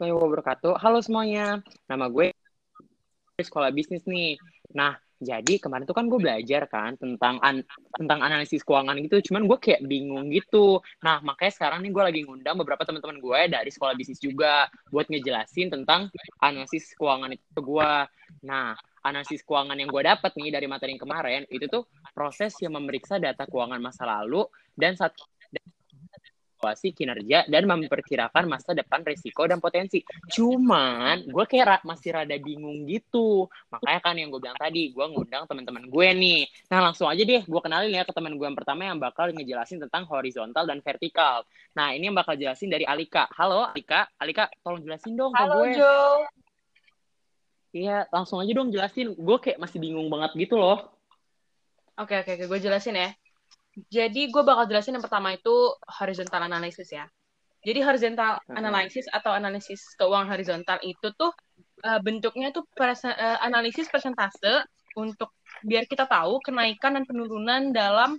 warahmatullahi wabarakatuh. Halo semuanya, nama gue sekolah bisnis nih. Nah, jadi kemarin tuh kan gue belajar kan tentang an tentang analisis keuangan gitu, cuman gue kayak bingung gitu. Nah, makanya sekarang nih gue lagi ngundang beberapa teman-teman gue dari sekolah bisnis juga buat ngejelasin tentang analisis keuangan itu ke gue. Nah, analisis keuangan yang gue dapat nih dari materi yang kemarin itu tuh proses yang memeriksa data keuangan masa lalu dan saat evaluasi kinerja dan memperkirakan masa depan risiko dan potensi. Cuman gue kayak ra masih rada bingung gitu. Makanya kan yang gue bilang tadi, gue ngundang teman-teman gue nih. Nah langsung aja deh, gue kenalin ya ke teman gue yang pertama yang bakal ngejelasin tentang horizontal dan vertikal. Nah ini yang bakal jelasin dari Alika. Halo Alika, Alika tolong jelasin dong Halo, ke gue. Jo. Iya, langsung aja dong jelasin. Gue kayak masih bingung banget gitu loh. Oke, oke, oke. Gue jelasin ya. Jadi gue bakal jelasin yang pertama itu horizontal analysis ya. Jadi horizontal Mhm. analysis atau analisis keuangan horizontal itu tuh uh, bentuknya tuh perse- uh, analisis persentase untuk biar kita tahu kenaikan dan penurunan dalam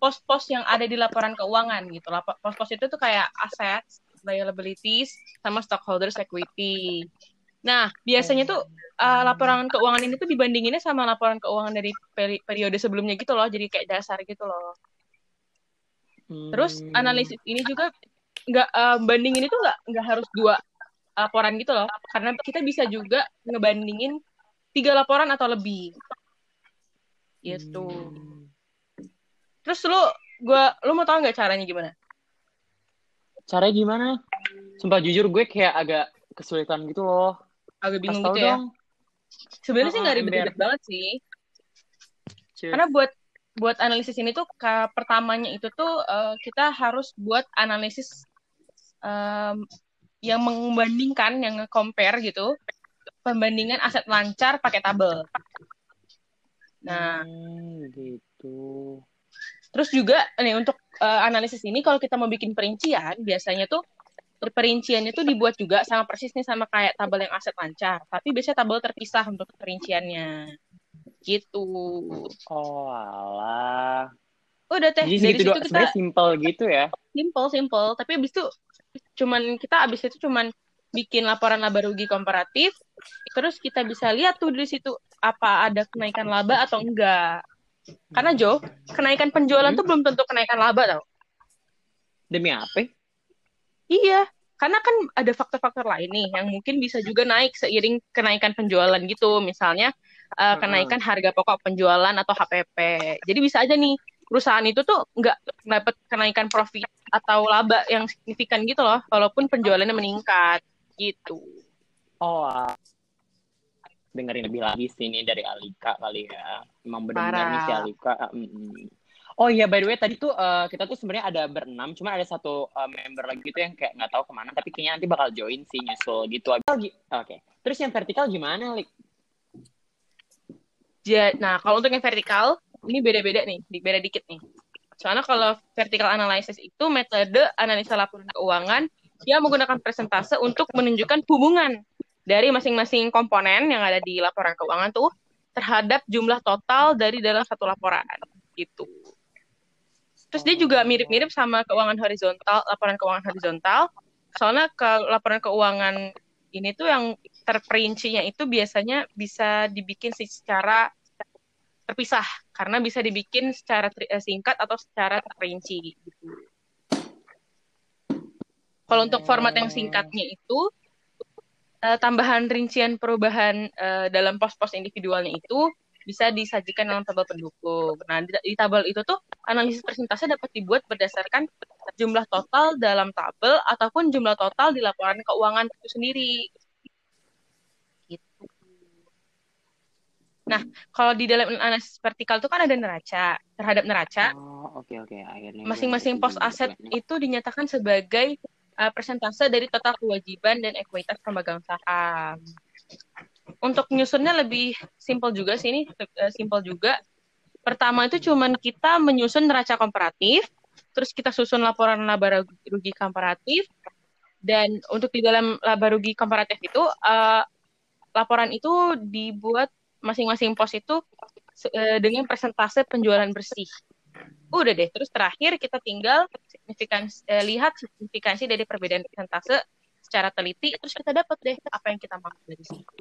pos-pos yang ada di laporan keuangan gitu. Pos-pos itu tuh kayak assets, liabilities, sama stockholders equity. Nah, biasanya tuh uh, laporan keuangan ini tuh dibandinginnya sama laporan keuangan dari peri- periode sebelumnya gitu loh, jadi kayak dasar gitu loh. Terus Hmm. analisis ini juga nggak uh, bandingin itu nggak nggak harus dua laporan gitu loh, karena kita bisa juga ngebandingin tiga laporan atau lebih. Gitu. Hmm. Terus lu gua lu mau tahu nggak caranya gimana? Caranya gimana? Sumpah jujur gue kayak agak kesulitan gitu loh. Agak bingung Kasih tau gitu ya. Sebenarnya sih nggak ribet-ribet ember. banget sih. Cheers. Karena buat buat analisis ini tuh ka- pertamanya itu tuh eh, kita harus buat analisis em, yang membandingkan, yang nge-compare gitu, pembandingan aset lancar pakai tabel. Nah, Hmm, gitu. terus juga nih untuk eh, analisis ini kalau kita mau bikin perincian, biasanya tuh perinciannya tuh dibuat juga sama persis nih sama kayak tabel yang aset lancar, tapi biasanya tabel terpisah untuk perinciannya. Gitu. Oh, alah. Udah teh, Jadi dari segitu situ doang. kita simple gitu ya. simple simple tapi abis itu cuman kita abis itu cuman bikin laporan laba rugi komparatif terus kita bisa lihat tuh dari situ apa ada kenaikan laba atau enggak karena Jo kenaikan penjualan Hmm? tuh belum tentu kenaikan laba tau Demi apa? iya karena kan ada faktor-faktor lain nih yang mungkin bisa juga naik seiring kenaikan penjualan gitu misalnya eh, kenaikan harga pokok penjualan atau HPP jadi bisa aja nih perusahaan itu tuh nggak dapat kenaikan profit atau laba yang signifikan gitu loh walaupun penjualannya meningkat gitu Oh, ah. dengerin lebih lagi sini dari Alika kali ya. Emang benar-benar nih si. Alika. ah, mm, mm. Oh iya, by the way tadi tuh eh, kita tuh sebenarnya ada berenam, cuma ada satu eh, member lagi gitu yang kayak nggak tahu ke mana, tapi kayaknya nanti bakal join sih nyusul gitu. Oke, terus yang vertikal gimana, Lik? Nah kalau untuk yang vertikal ini beda-beda nih beda dikit nih soalnya kalau vertical analysis itu metode analisa laporan keuangan yang menggunakan presentase untuk menunjukkan hubungan dari masing-masing komponen yang ada di laporan keuangan tuh terhadap jumlah total dari dalam satu laporan gitu. Terus dia juga mirip-mirip sama keuangan horizontal, laporan keuangan horizontal. Soalnya ke laporan keuangan ini tuh yang terperincinya itu biasanya bisa dibikin secara terpisah karena bisa dibikin secara eh, singkat atau secara terperinci gitu. Kalau untuk format yang singkatnya itu eh, tambahan rincian perubahan eh, dalam pos-pos individualnya itu bisa disajikan dalam tabel pendukung. Nah, di, di tabel itu tuh analisis persentase dapat dibuat berdasarkan jumlah total dalam tabel ataupun jumlah total di laporan keuangan itu sendiri. Nah, kalau di dalam analisis vertikal itu kan ada neraca. Terhadap neraca, Oh, oke oke. Akhirnya masing-masing pos aset itu dinyatakan sebagai uh, persentase dari total kewajiban dan ekuitas pemegang saham. Untuk nyusunnya lebih simpel juga sih ini, uh, simpel juga. Pertama itu cuman kita menyusun neraca komparatif, terus kita susun laporan laba rugi komparatif, dan untuk di dalam laba rugi komparatif itu uh, laporan itu dibuat masing-masing pos itu uh, dengan persentase penjualan bersih. Udah deh, terus terakhir kita tinggal signifikan eh, lihat signifikansi dari perbedaan persentase secara teliti terus kita dapat deh apa yang kita mau dari situ.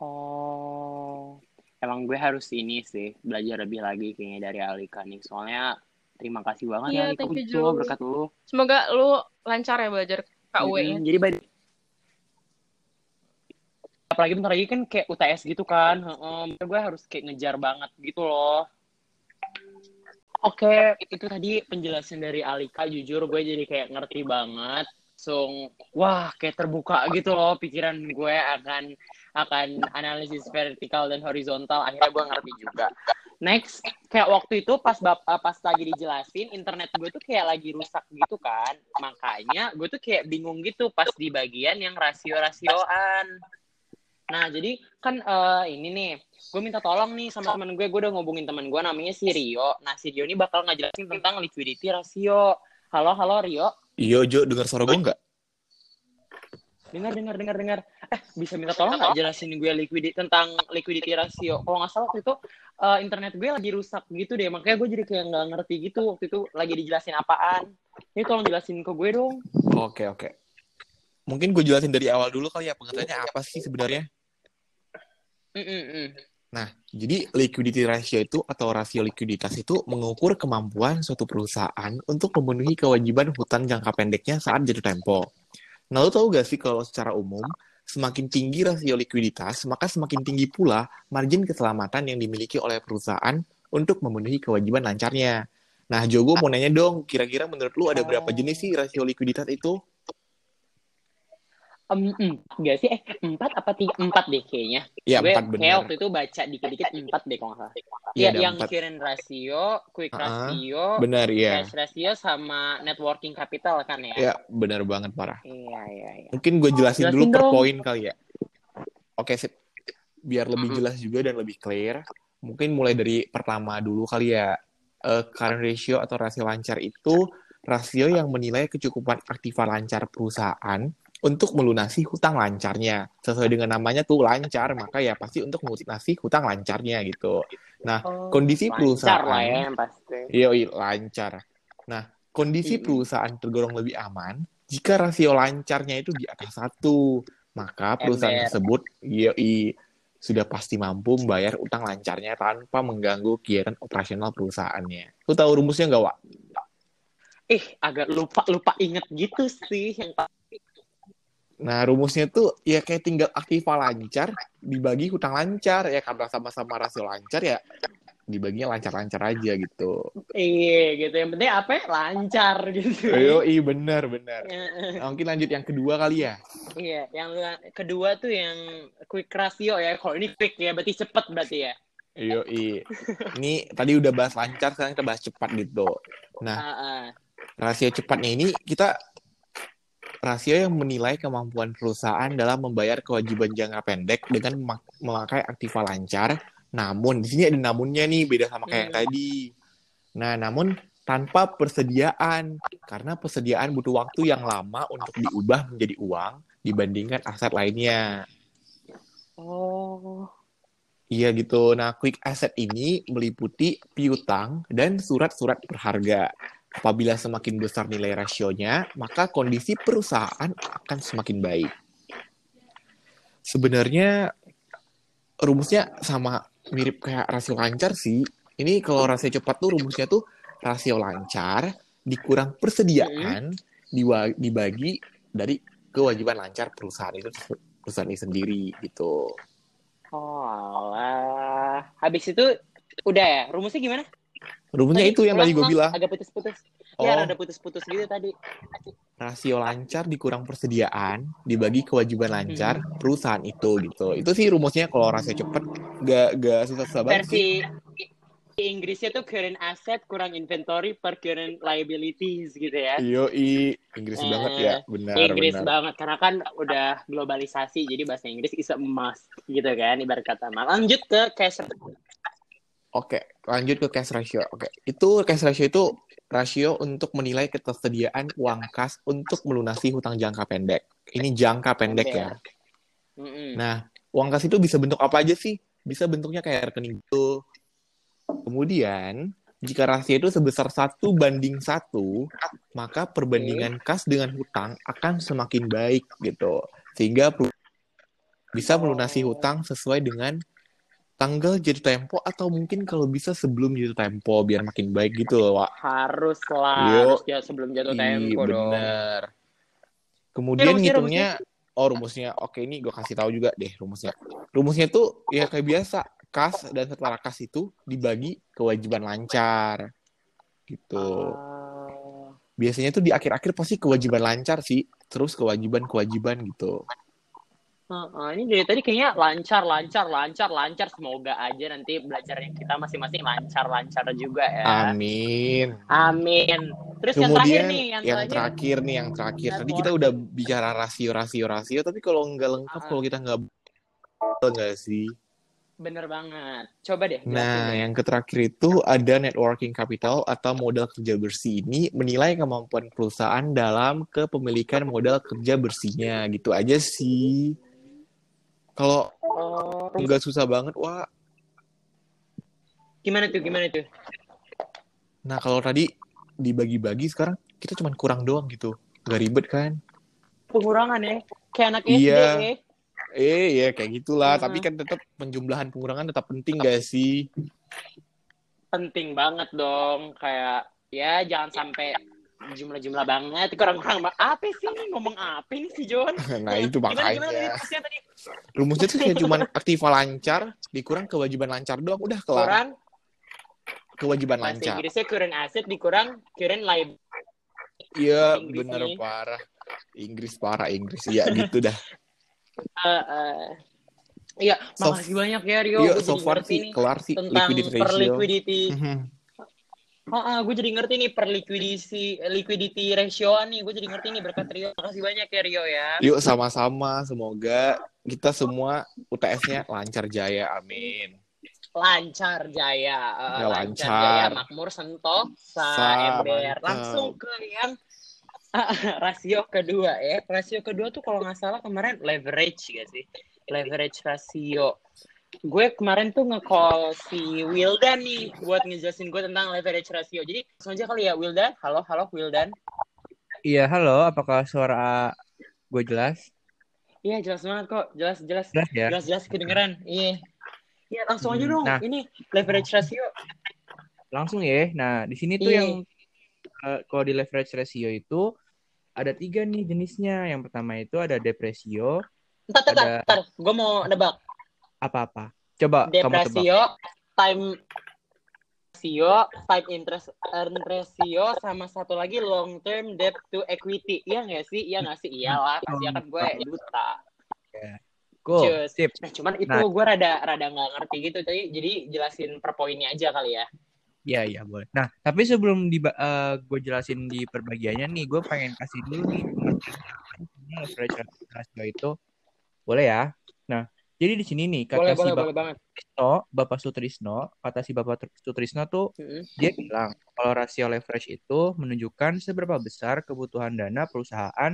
Oh, emang gue harus ini sih belajar lebih lagi kayaknya dari Alika nih. Soalnya terima kasih banget Iya, ya Alika berkat lu. Semoga lu lancar ya belajar KUE-nya. Mm, Jadi by- apalagi bentar lagi kan kayak UTS gitu kan. Heeh, gue harus kayak ngejar banget gitu loh. Oke, itu tadi penjelasan dari Alika. Jujur gue jadi kayak ngerti banget. So, wah kayak terbuka gitu loh pikiran gue akan akan analisis vertikal dan horizontal. Akhirnya gue ngerti juga. Next, kayak waktu itu pas bap eh, pas lagi dijelasin internet gue tuh kayak lagi rusak gitu kan. Makanya gue tuh kayak bingung gitu pas di bagian yang rasio-rasioan. Nah, jadi kan eh, ini nih, gue minta tolong nih sama teman gue, gue udah ngobongin teman gue namanya si Rio. Nah, si Rio ini bakal ngejelasin tentang liquidity ratio. Halo, halo Rio. Iya, Jo, dengar suara gue nggak? Dengar, dengar, dengar, dengar. Eh, bisa minta tolong nggak jelasin gue liquidity tentang liquidity ratio? Kalau nggak salah waktu itu eh, internet gue lagi rusak gitu deh, makanya gue jadi kayak nggak ngerti gitu waktu itu lagi dijelasin apaan. Ini tolong jelasin ke gue dong. Oke, oke. Mungkin gue jelasin dari awal dulu kali ya, pengertiannya apa sih sebenarnya? Nah, jadi liquidity ratio itu atau rasio likuiditas itu mengukur kemampuan suatu perusahaan untuk memenuhi kewajiban hutang jangka pendeknya saat jatuh tempo. Nah, lo tau gak sih kalau secara umum, semakin tinggi rasio likuiditas, maka semakin tinggi pula margin keselamatan yang dimiliki oleh perusahaan untuk memenuhi kewajiban lancarnya. Nah, Jogo mau nanya dong, kira-kira menurut lu ada berapa jenis sih rasio likuiditas itu? Enggak sih, eh empat apa tiga? Empat deh kayaknya. Ya, gue empat kayak benar. waktu itu baca dikit-dikit empat deh kalau nggak salah. Iya, Ya, ada yang empat. current ratio, quick Ah, ratio, Benar, iya. cash ratio, sama networking capital kan ya? Ya, benar banget, parah. Iya, iya, iya. Mungkin gue jelasin, Jelasin dulu per dong. poin kali ya. Oke, sip. Biar lebih Mhm. jelas juga dan lebih clear, mungkin mulai dari pertama dulu kali ya. Eh, current ratio atau rasio lancar itu rasio yang menilai kecukupan aktiva lancar perusahaan untuk melunasi hutang lancarnya. Sesuai dengan namanya tuh lancar, maka ya pasti untuk melunasi hutang lancarnya gitu. Nah, Oh, kondisi lancar perusahaan lah ya pasti. Yoi, lancar. Nah, kondisi perusahaan tergolong lebih aman jika rasio lancarnya itu di atas satu. Maka perusahaan tersebut yoi, sudah pasti mampu membayar utang lancarnya tanpa mengganggu kegiatan operasional perusahaannya. Lu tahu rumusnya nggak, Wak? Eh, agak lupa-lupa inget gitu sih yang Nah, rumusnya tuh ya kayak tinggal aktiva lancar dibagi hutang lancar. Ya karena sama-sama rasio lancar ya dibaginya lancar-lancar aja gitu. Iya gitu. Yang penting apa ya? Lancar gitu. Yoi, benar, benar. Ya, Nah, mungkin lanjut yang kedua kali ya. Iya, yang kedua tuh yang quick ratio ya. Kalau ini quick ya, berarti cepet berarti ya. Yoi. Ini tadi udah bahas lancar, sekarang kita bahas cepat gitu. Nah, Ah, ah. rasio cepatnya ini kita rasio yang menilai kemampuan perusahaan dalam membayar kewajiban jangka pendek dengan memak- memakai aktiva lancar. Namun di sini ada namunnya nih beda sama kayak yang Hmm. tadi. Nah, namun tanpa persediaan karena persediaan butuh waktu yang lama untuk diubah menjadi uang dibandingkan aset lainnya. Oh. Iya gitu. Nah, quick asset ini meliputi piutang dan surat-surat berharga. Apabila semakin besar nilai rasionya, maka kondisi perusahaan akan semakin baik. Sebenarnya rumusnya sama mirip kayak rasio lancar sih. Ini kalau rasio cepat tuh rumusnya tuh rasio lancar dikurang persediaan diwa- dibagi dari kewajiban lancar perusahaan itu perusahaan ini sendiri gitu. Oh, alah. Habis itu udah ya? Rumusnya gimana? Rumusnya itu yang tadi gue bilang. Agak putus-putus. Oh, Ya, ada putus-putus gitu tadi. rasio lancar dikurang persediaan dibagi kewajiban lancar perusahaan itu gitu. Itu sih rumusnya kalau rasio cepet gak gak susah-susah banget. Versi Inggrisnya tuh current asset kurang inventory per current liabilities gitu ya. Iyo i Inggris Eh, banget ya, benar Inggris benar. banget karena kan udah globalisasi jadi bahasa Inggris is a must gitu kan ibarat kata. Nah, lanjut ke cash Oke, lanjut ke cash ratio. Oke, itu cash ratio itu rasio untuk menilai ketersediaan uang kas untuk melunasi hutang jangka pendek. Ini jangka pendek ya. Mm-mm. Nah, uang kas itu bisa bentuk apa aja sih? Bisa bentuknya kayak rekening gitu. Kemudian, jika rasio itu sebesar satu banding satu, maka perbandingan kas dengan hutang akan semakin baik gitu. Sehingga bisa melunasi hutang sesuai dengan tanggal jatuh tempo atau mungkin kalau bisa sebelum jatuh tempo biar makin baik gitu loh, Wak. Harus lah, harus ya sebelum jatuh tempo Iya, dong. bener. Kemudian rumusnya, ngitungnya, oh rumusnya, oke ini gue kasih tahu juga deh rumusnya. Rumusnya tuh ya kayak biasa, kas dan setelah kas itu dibagi kewajiban lancar, gitu. Ah. Biasanya tuh di akhir-akhir pasti kewajiban lancar sih, terus kewajiban-kewajiban gitu. Heeh, ini dari tadi kayaknya lancar, lancar, lancar, lancar. Semoga aja nanti belajarnya kita masing-masing lancar-lancar juga ya. Amin. Amin. Terus yang terakhir Kemudian nih, yang, yang terakhir. terakhir nih, yang terakhir. Tadi kita udah bicara rasio, rasio, rasio, tapi kalau nggak lengkap, Ah. kalau kita nggak nggak sih? Bener banget. Coba deh. Nah, deh. yang terakhir itu ada networking capital atau modal kerja bersih ini menilai kemampuan perusahaan dalam kepemilikan modal kerja bersihnya. Gitu aja sih. Kalau Oh, nggak susah banget, wah. gimana tuh, gimana tuh? Nah, kalau tadi dibagi-bagi sekarang kita cuma kurang doang gitu. Nggak ribet kan? Pengurangan ya. Kayak anak SD Iya. ya. Eh, ya kayak gitulah. Heeh. Tapi kan tetap penjumlahan pengurangan tetap penting gak sih? Penting banget dong. Kayak, ya jangan sampai jumlah-jumlah banget. Kurang-kurang. Apa sih? Ngomong apa ini si John? Nah, itu Gimana, gimana tadi makanya. rumusnya tadi? Rumusnya tuh kayak cuma aktiva lancar, dikurang kewajiban lancar doang. Udah kelar. Kurang Kewajiban bahasa lancar. Inggrisnya current asset dikurang current liability. Iya, bener nih. parah. Inggris parah Inggris. Iya, gitu dah. Eh, eh. Iya, So- makasih banyak ya Rio. Iya, so far sih kelar sih tentang liquidity per ratio. liquidity. Mhm. Ah, gue jadi ngerti nih per liquidity liquidity ratioan nih. Gue jadi ngerti nih berkat Rio. Makasih banyak ya Rio ya. Yuk sama-sama, semoga kita semua UTS-nya lancar jaya. Amin. Lancar Jaya, Eh, Ya, lancar. lancar. Jaya, Makmur, Sentosa, Sa- Ember. Langsung ke yang rasio kedua ya. Rasio kedua tuh kalau nggak salah kemarin leverage gak sih? Leverage rasio. Gue kemarin tuh nge-call si Wildan nih buat ngejelasin gue tentang leverage rasio. Jadi langsung aja kali ya Wildan. Halo, halo Wildan. Iya, halo. Apakah suara gue jelas? Iya jelas banget kok. Jelas, jelas. Jelas ya? Jelas, jelas kedengeran. Iya. Iya langsung aja Hmm, dong. nah. Ini leverage rasio. Langsung ya. Nah, di sini tuh Iya. yang eh, kalau di leverage ratio itu ada tiga nih jenisnya. Yang pertama itu ada depresio. Ntar, ntar, ntar, Ada- ntar. Gue mau nebak. Apa-apa? Coba kamu tebak. Depresio, time ratio, time interest earn ratio, sama satu lagi long term debt to equity. Iya nggak sih? Iya nggak sih? Iyalah, pasti kan gue duta. Cool. Cus. Sip. Nah, cuman itu Nah. gue rada rada nggak ngerti gitu. Jadi, jadi jelasin per poinnya aja kali ya. Iya, iya, boleh. Nah, tapi sebelum di gue jelasin di perbagiannya nih, gue pengen kasih dulu nih pengertian ratio itu. Boleh ya? Nah, jadi di sini nih kata Boleh, si boleh, Bapak boleh. Sutrisno, Bapak Sutrisno, kata si Bapak Sutrisno tuh Mm-mm. Dia bilang kalau rasio leverage itu menunjukkan seberapa besar kebutuhan dana perusahaan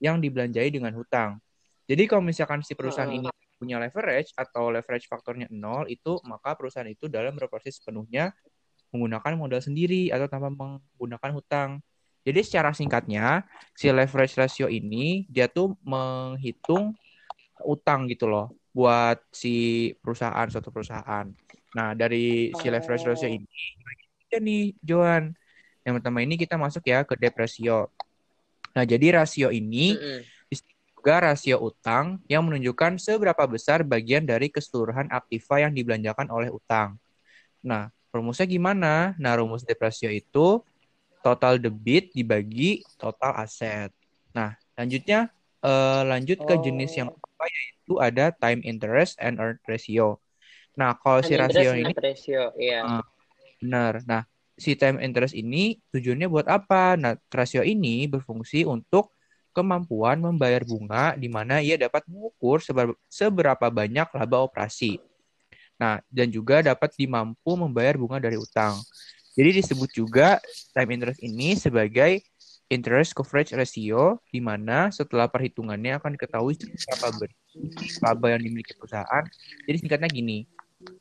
yang dibelanjai dengan hutang. Jadi kalau misalkan si perusahaan Ah. ini punya leverage atau leverage faktornya nol itu maka perusahaan itu dalam berproses sepenuhnya menggunakan modal sendiri atau tanpa menggunakan hutang. Jadi secara singkatnya si leverage ratio ini dia tuh menghitung utang gitu loh buat si perusahaan suatu perusahaan. Nah dari si leverage ratio Oh. ini ada nih Joan. Yang pertama ini kita masuk ya ke depresio. Nah jadi rasio ini Mm-mm. juga rasio utang yang menunjukkan seberapa besar bagian dari keseluruhan aktiva yang dibelanjakan oleh utang. Nah, rumusnya gimana? Nah, rumus depresio itu total debit dibagi total aset. Nah, lanjutnya eh, lanjut ke jenis yang Oh. Apa yaitu ada time interest and earned ratio. Nah, kalau si Time rasio interest ini ratio, iya. Ah. benar. Nah, si time interest ini tujuannya buat apa? Nah, rasio ini berfungsi untuk kemampuan membayar bunga di mana ia dapat mengukur seber- seberapa banyak laba operasi. Nah, dan juga dapat dimampu membayar bunga dari utang. Jadi disebut juga time interest ini sebagai interest coverage ratio di mana setelah perhitungannya akan diketahui besar laba yang dimiliki perusahaan. Jadi singkatnya gini,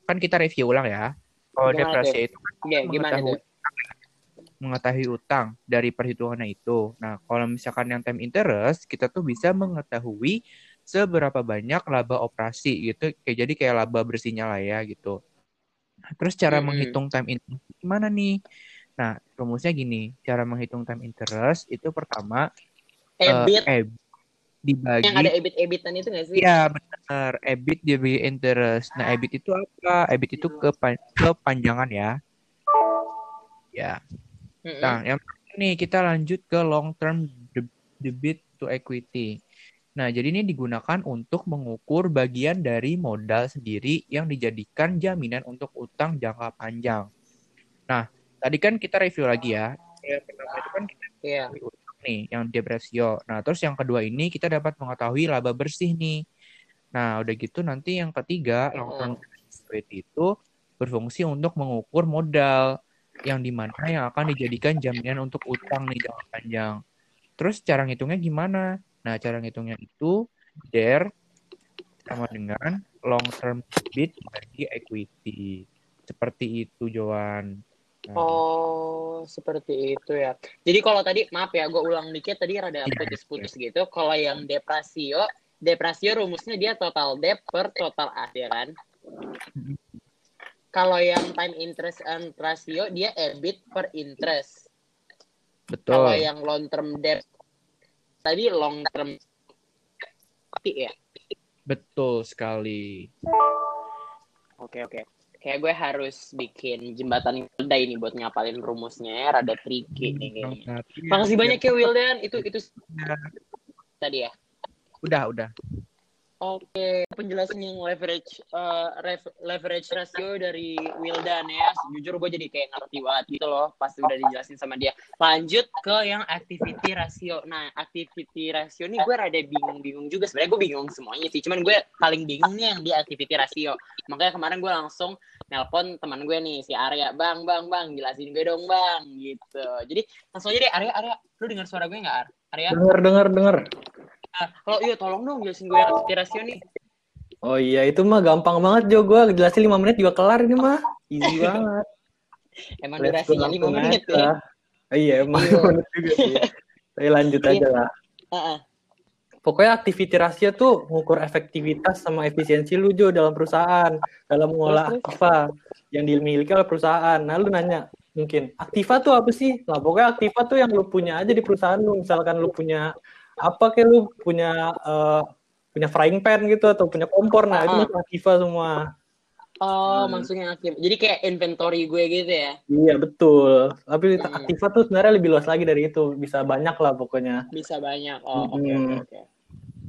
kan kita review ulang ya. Kalau depresi itu gimana tuh? mengetahui mengetahui utang dari perhitungannya itu. Nah, kalau misalkan yang time interest, kita tuh bisa mengetahui seberapa banyak laba operasi gitu. Kayak jadi kayak laba bersihnya lah ya gitu. Terus cara Mm-mm. menghitung time interest gimana nih? Nah, rumusnya gini, cara menghitung time interest itu pertama eh, EBIT EBIT dibagi yang ada EBIT-EBITan itu nggak sih? Iya benar, EBIT dibagi interest. Nah, EBIT itu apa? EBIT itu kepan- kepanjangan ya. Ya. Nah, yang nih kita lanjut ke long term de- debit to equity. Nah, jadi ini digunakan untuk mengukur bagian dari modal sendiri yang dijadikan jaminan untuk utang jangka panjang. Nah, tadi kan kita review lagi ya. Yang pertama itu kan kita Iya. mengetahui utang nih, yang debt ratio. Nah, terus yang kedua ini kita dapat mengetahui laba bersih nih. Nah, udah gitu nanti yang ketiga, long term equity itu berfungsi untuk mengukur modal yang di mana yang akan dijadikan jaminan untuk utang nih jangka panjang. Terus cara ngitungnya gimana? Nah, cara ngitungnya itu DER sama dengan long term debit bagi equity. Seperti itu, Joan. Nah, Oh, seperti itu ya. Jadi kalau tadi, maaf ya, gue ulang dikit tadi rada Iya, putus-putus gitu. Kalau yang deprasio, deprasio rumusnya dia total debt per total aset ya kan. Kalau yang time interest and ratio, dia EBIT per interest. Kalau betul. yang long term debt, tadi long term ya. Betul sekali. Oke oke. Kayak gue harus bikin jembatan Wilda ini buat ngapalin rumusnya ya, rada tricky nih kayaknya. Makasih banyak ya Wildan, itu itu tadi ya. Udah, udah. Oke, penjelasan yang leverage eh, ref- leverage ratio dari Wildan ya. Jujur gue jadi kayak ngerti banget gitu loh pas udah dijelasin sama dia. Lanjut ke yang activity ratio. Nah, activity ratio nih gue rada bingung-bingung juga. Sebenarnya gue bingung semuanya sih. Cuman gue paling bingungnya yang di activity ratio. Makanya kemarin gue langsung nelpon teman gue nih si Arya. Bang, bang, bang, jelasin gue dong bang. Gitu. Jadi langsung aja deh Arya, Arya, lu dengar suara gue nggak Ar? Arya? Dengar, dengar, dengar. Kalau iya tolong dong jelasin gue yang ratio nih. Oh iya, itu mah gampang banget Jo. Gue jelasin 5 menit juga kelar ini mah. Easy banget. Emang Let's durasinya 5 langsung menit ya. Oh, iya, emang Iya. 5 menit juga sih. Tapi lanjut Iya. aja lah. Heeh. Pokoknya activity ratio tuh mengukur efektivitas sama efisiensi lu Jo dalam perusahaan, dalam mengolah terus. aktiva yang dimiliki oleh perusahaan. Nah, lu nanya mungkin aktiva tuh apa sih? Nah, pokoknya aktiva tuh yang lu punya aja di perusahaan lu. Misalkan lu punya apa kayak lu punya eh, punya frying pan gitu atau punya kompor. Nah, itu Ah. masuk aktiva semua. Oh, Hmm. maksudnya aktif. Jadi kayak inventory gue gitu ya. Iya, betul. Tapi Hmm. aktiva tuh sebenarnya lebih luas lagi dari itu. Bisa banyak lah pokoknya. Bisa banyak. Oh, oke Mm-mm. oke oke.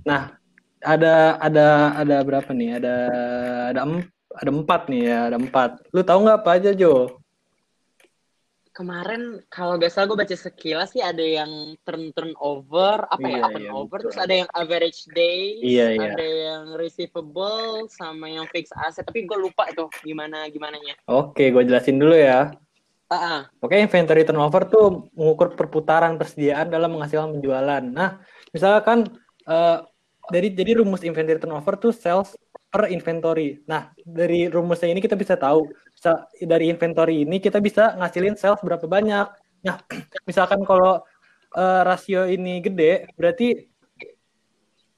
Nah, ada ada ada berapa nih? Ada ada em- ada empat nih ya, ada empat. Lu tahu nggak apa aja Jo? Kemarin kalau gak salah gue baca sekilas sih ada yang turn turnover, apa ya, Iya, up and iya, over, betul. terus ada yang average days, Iya, iya. ada yang receivable, sama yang fixed asset. Tapi gue lupa tuh gimana gimananya. Oke, gue jelasin dulu ya. Ah. Oke, inventory turnover tuh mengukur perputaran persediaan dalam menghasilkan penjualan. Nah, misalkan eh, dari jadi rumus inventory turnover tuh sales per inventory. Nah, dari rumusnya ini kita bisa tahu bisa dari inventory ini kita bisa ngasilin sales berapa banyak. Nah, misalkan kalau eh, rasio ini gede, berarti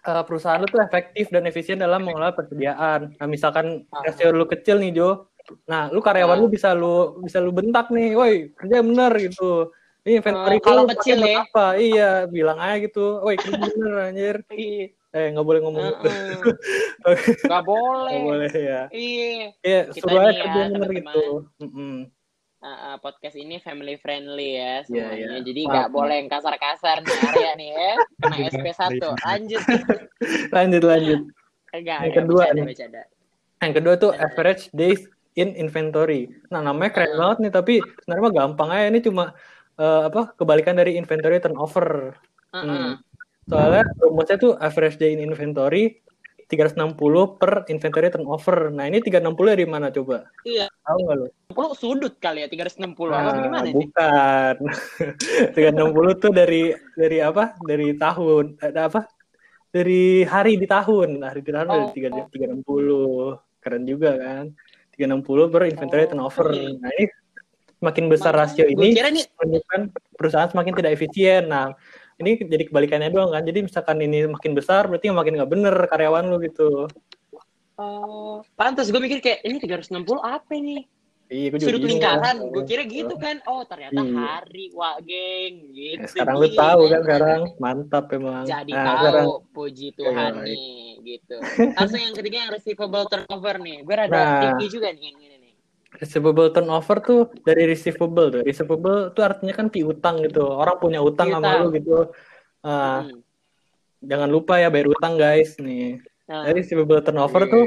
eh, perusahaan lu tuh efektif dan efisien dalam mengelola persediaan. Nah, misalkan rasio lu kecil nih, Jo. Nah, lu karyawan lu bisa lu bisa lu bentak nih, woi kerja bener gitu. Ini inventory Oh, kalau kecil ya. Apa? Iya, bilang aja gitu. Woi kerja bener anjir. Iya. Eh nggak boleh ngomong gitu. Heeh. Gak boleh. Nggak boleh ya. Iya. Iya, Kita suruh aja nih ya, teman-teman. gitu. Mm-mm. Ah, ah, podcast ini family friendly ya Iya, semuanya. iya. Jadi Maaf, nggak boleh yang kasar-kasar nih Arya nih ya. Kena SP1. Lanjut. Lanjut lanjut. Enggak, Yang kedua bercanda, nih. bercanda. Yang kedua tuh average days in inventory. Nah, namanya keren Ah. banget nih, tapi sebenarnya mah gampang aja. Ini cuma eh, apa kebalikan dari inventory turnover. Ah, Hmm. Soalnya rumusnya tuh average day in inventory 360 per inventory turnover. Nah, ini 360 dari mana coba? Iya. Tahu nggak lu? 60 sudut kali ya 360 apa Nah, gimana nih? bukan. 360 tuh dari dari apa? Dari tahun. Ada apa? Dari hari di tahun. Hari di tahun dari Oh. 3 360. Keren juga kan? 360 per inventory Oh, turnover. iya. Nah, ini semakin besar rasio ini nih menunjukkan perusahaan semakin tidak efisien. Nah, ini jadi kebalikannya doang kan. Jadi misalkan ini makin besar berarti makin nggak bener karyawan lu gitu. Oh, pantas gue mikir kayak ini 360 apa nih? Iya, gue Sudut lingkaran. kan. Gue kira gitu kan. Oh, ternyata Iya. hari, wah geng, gitu. Ya, sekarang lu tahu kan sekarang mantap emang. Jadi Nah, tahu, sekarang puji Tuhan Iya, nih, gitu. Langsung yang ketiga yang receivable turnover nih. Gue rada Nah. tinggi juga nih yang ini. Receivable turnover tuh dari receivable tuh. Receivable tuh artinya kan piutang gitu. Orang punya utang sama lu gitu. Ah, Hmm. jangan lupa ya bayar utang guys nih. Nah, Dari receivable turnover tuh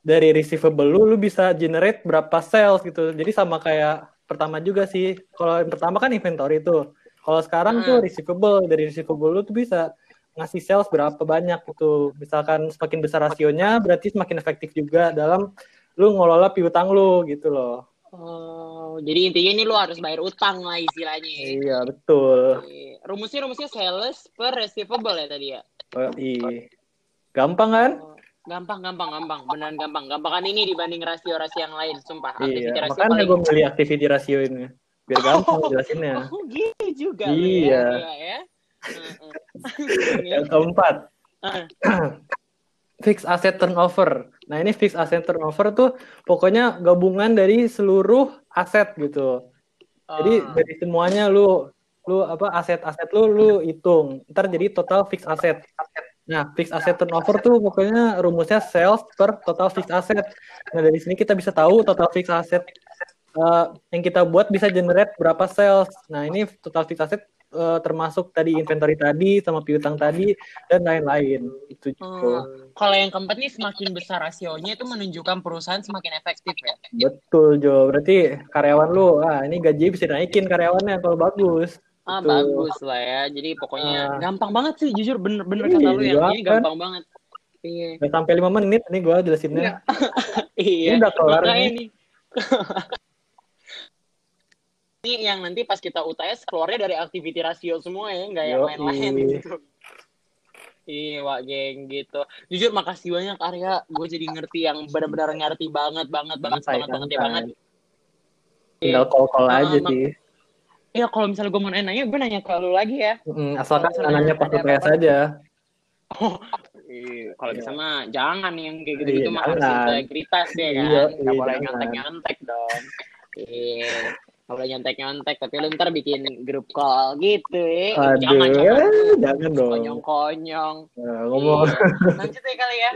dari receivable lu lu bisa generate berapa sales gitu. Jadi sama kayak pertama juga sih. Kalau yang pertama kan inventory tuh. Kalau sekarang tuh Hmm. receivable dari receivable lu tuh bisa ngasih sales berapa banyak gitu. Misalkan semakin besar rasionya berarti semakin efektif juga dalam lu ngelola piutang lu gitu loh. Oh, jadi intinya ini lu harus bayar utang lah istilahnya. Iya, betul. Iya. Rumusnya rumusnya sales per receivable ya tadi ya. Oh, iya. Gampang kan? Oh, gampang, gampang, gampang. Beneran gampang. Gampangan ini dibanding rasio-rasio yang lain, sumpah. Iya, rasio makanya paling- gue milih activity rasio ini. Biar gampang jelasinnya. Oh, gitu juga. lu Iya. Ya, Iya, ya. Heeh. Yang keempat, Fix asset turnover. Nah, ini fix asset turnover tuh pokoknya gabungan dari seluruh aset gitu. Jadi Oh. dari semuanya lu lu apa aset-aset lu lu hitung. Ntar jadi total fix asset. Nah, fix asset turnover tuh pokoknya rumusnya sales per total fix asset. Nah, dari sini kita bisa tahu total fix asset eh, yang kita buat bisa generate berapa sales. Nah, ini total fix asset eh, termasuk tadi inventory tadi sama piutang tadi dan lain-lain. Itu gitu. Hmm. Kalau yang keempat nih semakin besar rasionya itu menunjukkan perusahaan semakin efektif ya. Betul, Jo. Berarti karyawan lu, ah ini gaji bisa naikin karyawannya kalau bagus. Ah Betul. bagus lah ya. Jadi pokoknya Ah. gampang banget sih jujur bener-bener Iya, kata lu yang ini gampang. gampang banget. Iya. Sampai lima menit nih gua jelasinnya. Iya. Ini udah kelar Makanya nih. nih. ini yang nanti pas kita UTS keluarnya dari activity rasio semua ya, nggak yang lain-lain gitu. Iya, Wak Geng gitu. Jujur makasih banyak Arya. Gue jadi ngerti yang benar-benar ngerti banget banget banget Santai, banget banget ya banget. Tinggal call-call Ah, aja sih. Iya, kalau misalnya gue mau nanya, gue nanya ke lu lagi ya. Mm, asalkan nanya pas UTS aja. Oh, iya. kalau bisa mah jangan yang kayak gitu-gitu Iya, mah harus integritas ya kan. Iya, Nggak iya, boleh jangan. nyontek-nyontek dong. Iya. Boleh nyontek-nyontek, tapi lu ntar bikin grup call gitu ya. Aduh, jangan, jangan. jangan dong. Konyong-konyong. Nah, ngomong. Iya. Lanjut ya kali ya.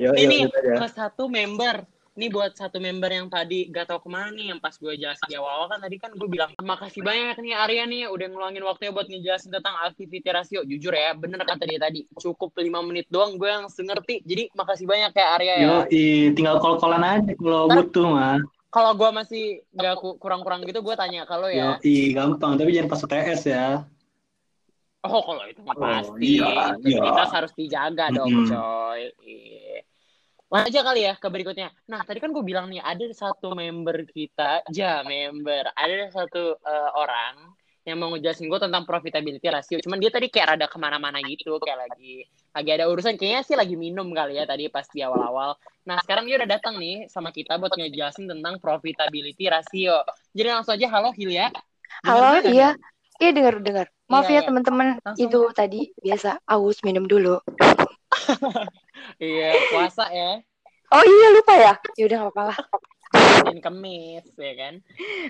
Yo, yo, Ini aja. ke satu member. Ini buat satu member yang tadi gak tau ke mana nih, yang pas gue jelasin di awal kan tadi kan gue bilang, makasih banyak nih Arya nih udah ngeluangin waktunya buat ngejelasin tentang activity rasio. Jujur ya, bener kata dia tadi, cukup 5 menit doang gue langsung ngerti. Jadi makasih banyak ya Arya ya. Yo, tinggal call-callan aja kalau butuh mah. Kalau gue masih gak ku- kurang-kurang gitu, gue tanya kalau ya. gampang, tapi jangan pas UTS ya. Oh kalau itu mah Oh, pasti. iya, Integritas iya. harus dijaga dong Mm-mm. coy. Iya. Lanjut aja kali ya ke berikutnya. Nah tadi kan gue bilang nih ada satu member kita, ja member, ada satu eh, orang yang mau ngejelasin gue tentang profitability ratio. Cuman dia tadi kayak rada ke mana-mana gitu, kayak lagi lagi ada urusan. Kayaknya sih lagi minum kali ya tadi pas di awal-awal. Nah sekarang dia udah datang nih sama kita buat ngejelasin tentang profitability ratio. Jadi langsung aja halo Hilya. Halo, Dengar gue kan iya. ya? Iya dengar dengar. Maaf Iya, ya iya. teman-teman, itu tadi biasa aus minum dulu. Iya puasa ya. Oh iya lupa ya. Ya udah apa-apa lah. Senin Kemis ya kan.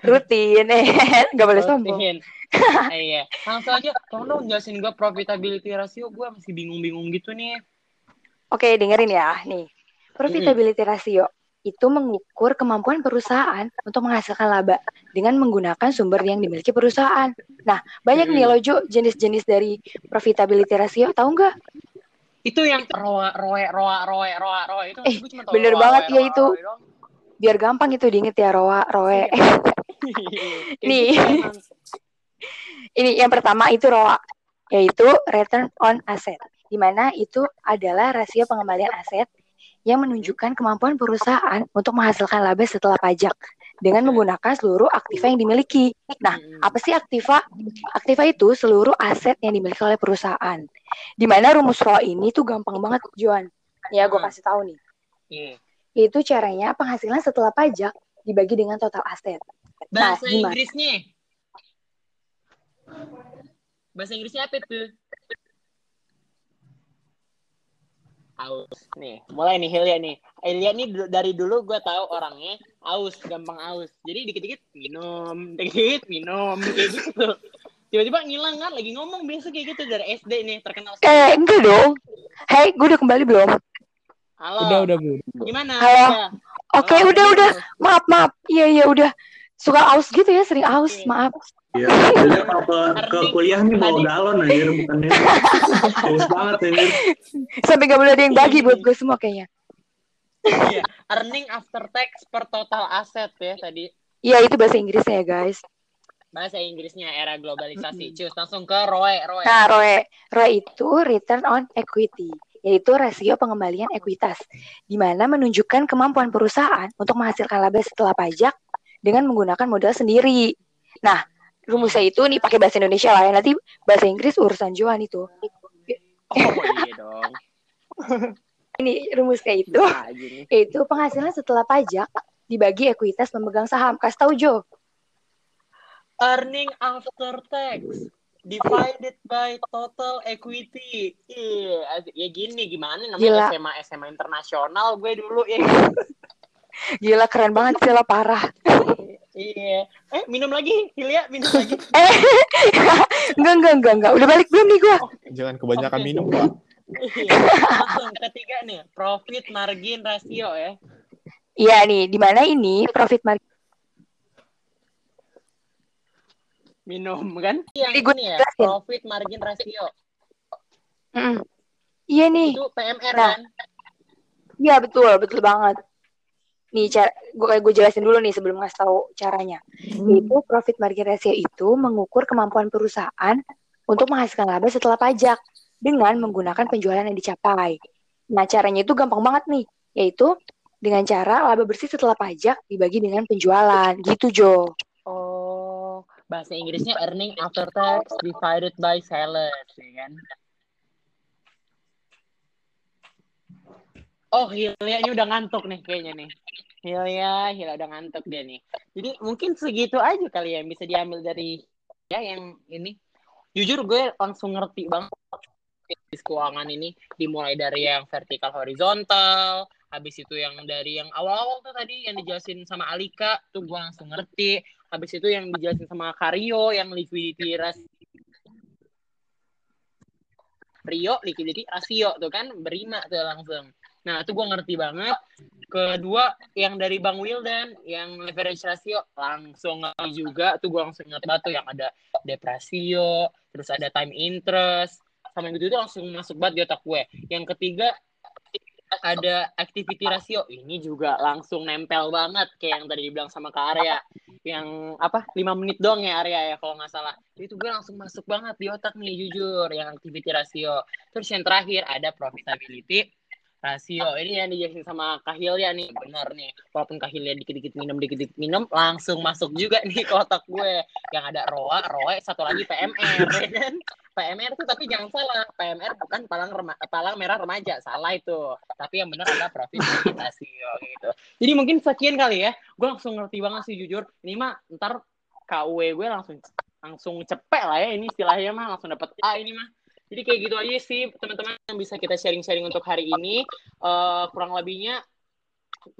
Rutin eh nggak boleh sombong. Rutin. iya. Langsung aja, tolong dong jelasin gue profitability ratio. Gue masih bingung-bingung gitu nih. Oke dengerin ya nih. Profitability ratio itu mengukur kemampuan perusahaan untuk menghasilkan laba dengan menggunakan sumber yang dimiliki perusahaan. Nah, banyak nih Hmm. loh Jo jenis-jenis dari profitability ratio, tahu nggak? Itu yang roa, roe, roa, roe, roa, roe itu. Eh, cuma bener roa, banget roe, ya roa, itu. roe doang. Biar gampang itu diinget ya roa, roe. Kayak Nih. gitu. Ini yang pertama itu ROA, yaitu return on asset, di mana itu adalah rasio pengembalian aset yang menunjukkan kemampuan perusahaan untuk menghasilkan laba setelah pajak dengan menggunakan seluruh aktiva yang dimiliki. Nah, Mm-mm. apa sih aktiva? Aktiva itu seluruh aset yang dimiliki oleh perusahaan. Di mana rumus ROA ini tuh gampang banget, Joan. Ya, gue Hmm. kasih tahu nih. Yaitu caranya penghasilan setelah pajak dibagi dengan total aset. Nah, Bahasa gimana? Inggrisnya. Bahasa Inggrisnya apa itu? Aus. Nih, mulai nih Hilya nih. Hilya nih dari dulu gue tahu orangnya aus, gampang aus. Jadi dikit-dikit minum, dikit-dikit minum, kayak gitu. Tiba-tiba ngilang kan, lagi ngomong biasa kayak gitu dari SD nih, terkenal. Eh, enggak dong. Hai, gue udah kembali belum? Halo, Udah, udah, Bu. gimana? Halo. Udah. Oke, Halo, udah, gimana? udah. Maaf, maaf. Iya, iya, udah. Suka aus gitu ya, sering aus. Iya. Maaf. Iya, jadi ke, ke kuliah nih bawa galon anjir, bukannya. Haus banget anjir. Sampai gak boleh ada yang bagi buat gue semua kayaknya. Iya, earning after tax per total aset ya tadi. Iya, itu bahasa Inggrisnya ya, guys. Bahasa Inggrisnya era globalisasi. Cus, langsung ke Roy, Roy. Nah, ROE. ROE itu return on equity, yaitu rasio pengembalian ekuitas, di mana menunjukkan kemampuan perusahaan untuk menghasilkan laba setelah pajak dengan menggunakan modal sendiri. Nah, rumusnya itu nih pakai bahasa Indonesia lah ya. Nanti bahasa Inggris urusan Johan itu. Oh iya dong. Ini rumusnya itu, yaitu penghasilan setelah pajak dibagi ekuitas pemegang saham. Kasih tahu Jo. Earning after tax divided by total equity. Iya, asik. ya gini gimana namanya Gila. SMA SMA internasional gue dulu ya. Gila keren banget sih lo parah. iya. Eh, minum lagi, Hilya, minum lagi. Eh, enggak enggak enggak enggak. Udah balik belum nih gua? Jangan kebanyakan Oke. minum, Pak. Iya. Langsung ketiga nih, profit margin ratio ya. Iya nih, di mana ini profit margin Minum kan? Yang Jadi ini ya, profit margin ratio. Mm. Iya nih. Itu PMR Nah. kan? Iya betul, betul banget. Nih, cara gue gue jelasin dulu nih sebelum ngasih tahu caranya. Yaitu profit margin ratio itu mengukur kemampuan perusahaan untuk menghasilkan laba setelah pajak dengan menggunakan penjualan yang dicapai. Nah, caranya itu gampang banget nih, yaitu dengan cara laba bersih setelah pajak dibagi dengan penjualan. Gitu, Jo. Bahasa Inggrisnya earning after tax divided by sales, ya kan? Oh, Hilya ini udah ngantuk nih kayaknya nih. Hilya, Hilya udah ngantuk dia nih. Jadi mungkin segitu aja kali ya yang bisa diambil dari ya yang ini. Jujur gue langsung ngerti banget bisnis keuangan ini dimulai dari yang vertikal horizontal, habis itu yang dari yang awal-awal tuh tadi yang dijelasin sama Alika tuh gue langsung ngerti habis itu yang dijelasin sama Kario yang liquidity ratio Rio liquidity ratio tuh kan? Berima tuh langsung. Nah itu gue ngerti banget. Kedua yang dari Bang Wildan yang leverage ratio langsung ngerti juga. Tuh gue langsung ngerti tuh yang ada deprasio terus ada time interest. Sama gitu itu langsung masuk banget di otak gue. Yang ketiga ada activity ratio. ini juga langsung nempel banget kayak yang tadi dibilang sama Kak Arya. Yang apa lima menit doang ya Arya ya kalau nggak salah. Itu gue langsung masuk banget di otak nih jujur yang activity ratio. Terus yang terakhir ada profitability rasio ini yang dijelasin sama Kahilya nih. Benar nih. Walaupun Kahilya dikit-dikit minum dikit-dikit minum langsung masuk juga nih ke otak gue. Yang ada ROA ROE satu lagi PMR ya kan? PMR itu tapi jangan salah. PMR bukan palang rema- palang merah remaja. Salah itu. Tapi yang benar ada profitability rasio gitu. Jadi mungkin sekian kali ya. Gue langsung ngerti banget sih jujur. Ini mah ntar KUE gue langsung langsung cepet lah ya. Ini istilahnya mah langsung dapat A ini mah jadi kayak gitu aja sih teman-teman yang bisa kita sharing-sharing untuk hari ini. Eh, kurang lebihnya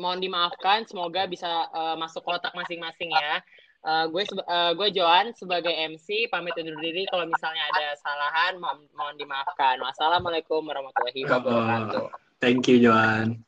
mohon dimaafkan semoga bisa eh, masuk kotak masing-masing ya. Eh, gue eh, gue Joan sebagai MC pamit undur diri kalau misalnya ada kesalahan mohon, mohon dimaafkan. Wassalamualaikum warahmatullahi wabarakatuh. Thank you, Johan.